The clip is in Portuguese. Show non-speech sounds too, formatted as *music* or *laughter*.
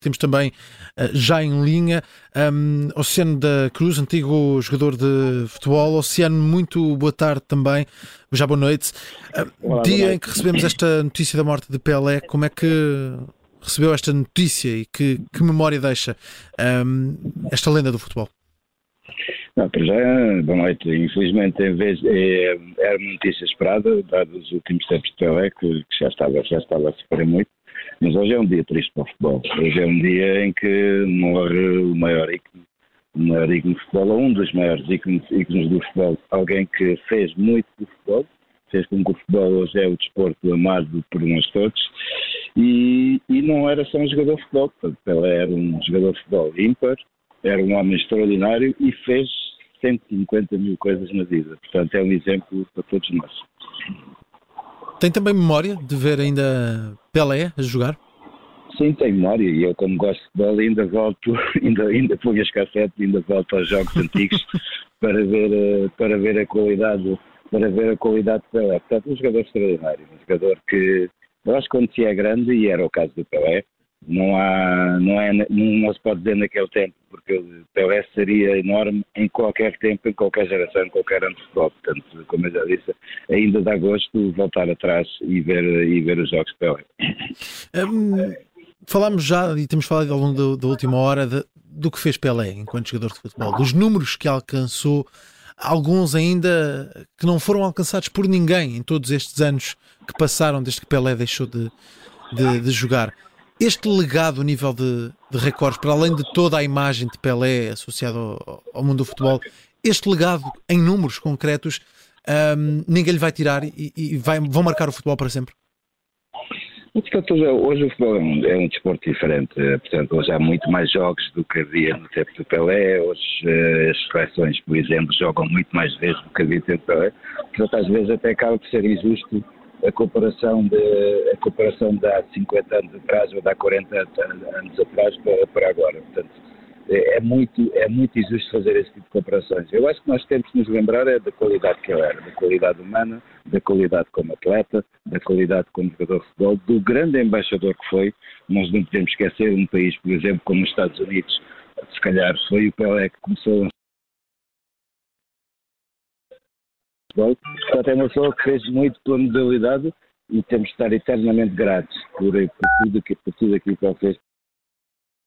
Temos também uh, já em linha um, Oceano da Cruz, antigo jogador de futebol. Oceano, muito boa tarde também. Já boa noite. Uh, Olá, dia boa noite. em que recebemos esta notícia da morte de Pelé, como é que recebeu esta notícia e que, que memória deixa um, esta lenda do futebol? Não, para já, boa noite. Infelizmente, em vez, é, era uma notícia esperada, dados os últimos tempos de Pelé, que, que, já, estava, já estava a sofrer muito, mas hoje é um dia triste para o futebol. Hoje é um dia em que morre o maior ícone, o maior ícone do futebol, ou um dos maiores ícones, ícones do futebol, alguém que fez muito do futebol, fez com que o futebol hoje é o desporto amado por nós todos, e, e não era só um jogador de futebol, era um jogador de futebol ímpar, era um homem extraordinário e fez 150 mil coisas na vida. Portanto, é um exemplo para todos nós. Tem também memória de ver ainda Pelé a jogar? Sim, tenho memória e eu, como gosto de futebol, ainda volto, *laughs* ainda, ainda ponho as cassetes, ainda volto aos jogos antigos *laughs* para ver, eh, para ver a qualidade para ver a qualidade de Pelé. Portanto, um jogador extraordinário, um jogador que eu acho que quando se é grande, e era o caso do Pelé, não há, não, é, não se pode dizer naquele tempo, porque o Pelé seria enorme em qualquer tempo, em qualquer geração, em qualquer ano de futebol. Portanto, como eu já disse, ainda dá gosto voltar atrás e ver, e ver os jogos de Pelé. Um, falámos já, e temos falado ao longo do, da última hora, de, do que fez Pelé enquanto jogador de futebol, dos números que alcançou, alguns ainda que não foram alcançados por ninguém em todos estes anos que passaram desde que Pelé deixou de, de, de jogar. Este legado, a nível de, de recordes, para além de toda a imagem de Pelé associada ao, ao mundo do futebol, este legado em números concretos, um, ninguém lhe vai tirar e, e vai, vão marcar o futebol para sempre? Hoje o futebol é um, é um, desporto diferente, portanto, hoje há muito mais jogos do que havia no tempo do Pelé, hoje uh, as seleções, por exemplo, jogam muito mais vezes do que havia no tempo do Pelé, portanto, às vezes até acaba por ser injusto a comparação de, a comparação de há 50 anos atrás ou de há 40 anos atrás para, para agora. Portanto, é, é muito, é muito injusto fazer esse tipo de comparações. Eu acho que nós temos que nos lembrar é da qualidade que ele era, da qualidade humana, da qualidade como atleta, da qualidade como jogador de futebol, do grande embaixador que foi. Nós não podemos esquecer um país, por exemplo, como os Estados Unidos, se calhar foi o Pelé que começou futebol. Portanto, é uma pessoa que fez muito pela modalidade e temos de estar eternamente gratos por, por, tudo, por tudo aquilo que ele fez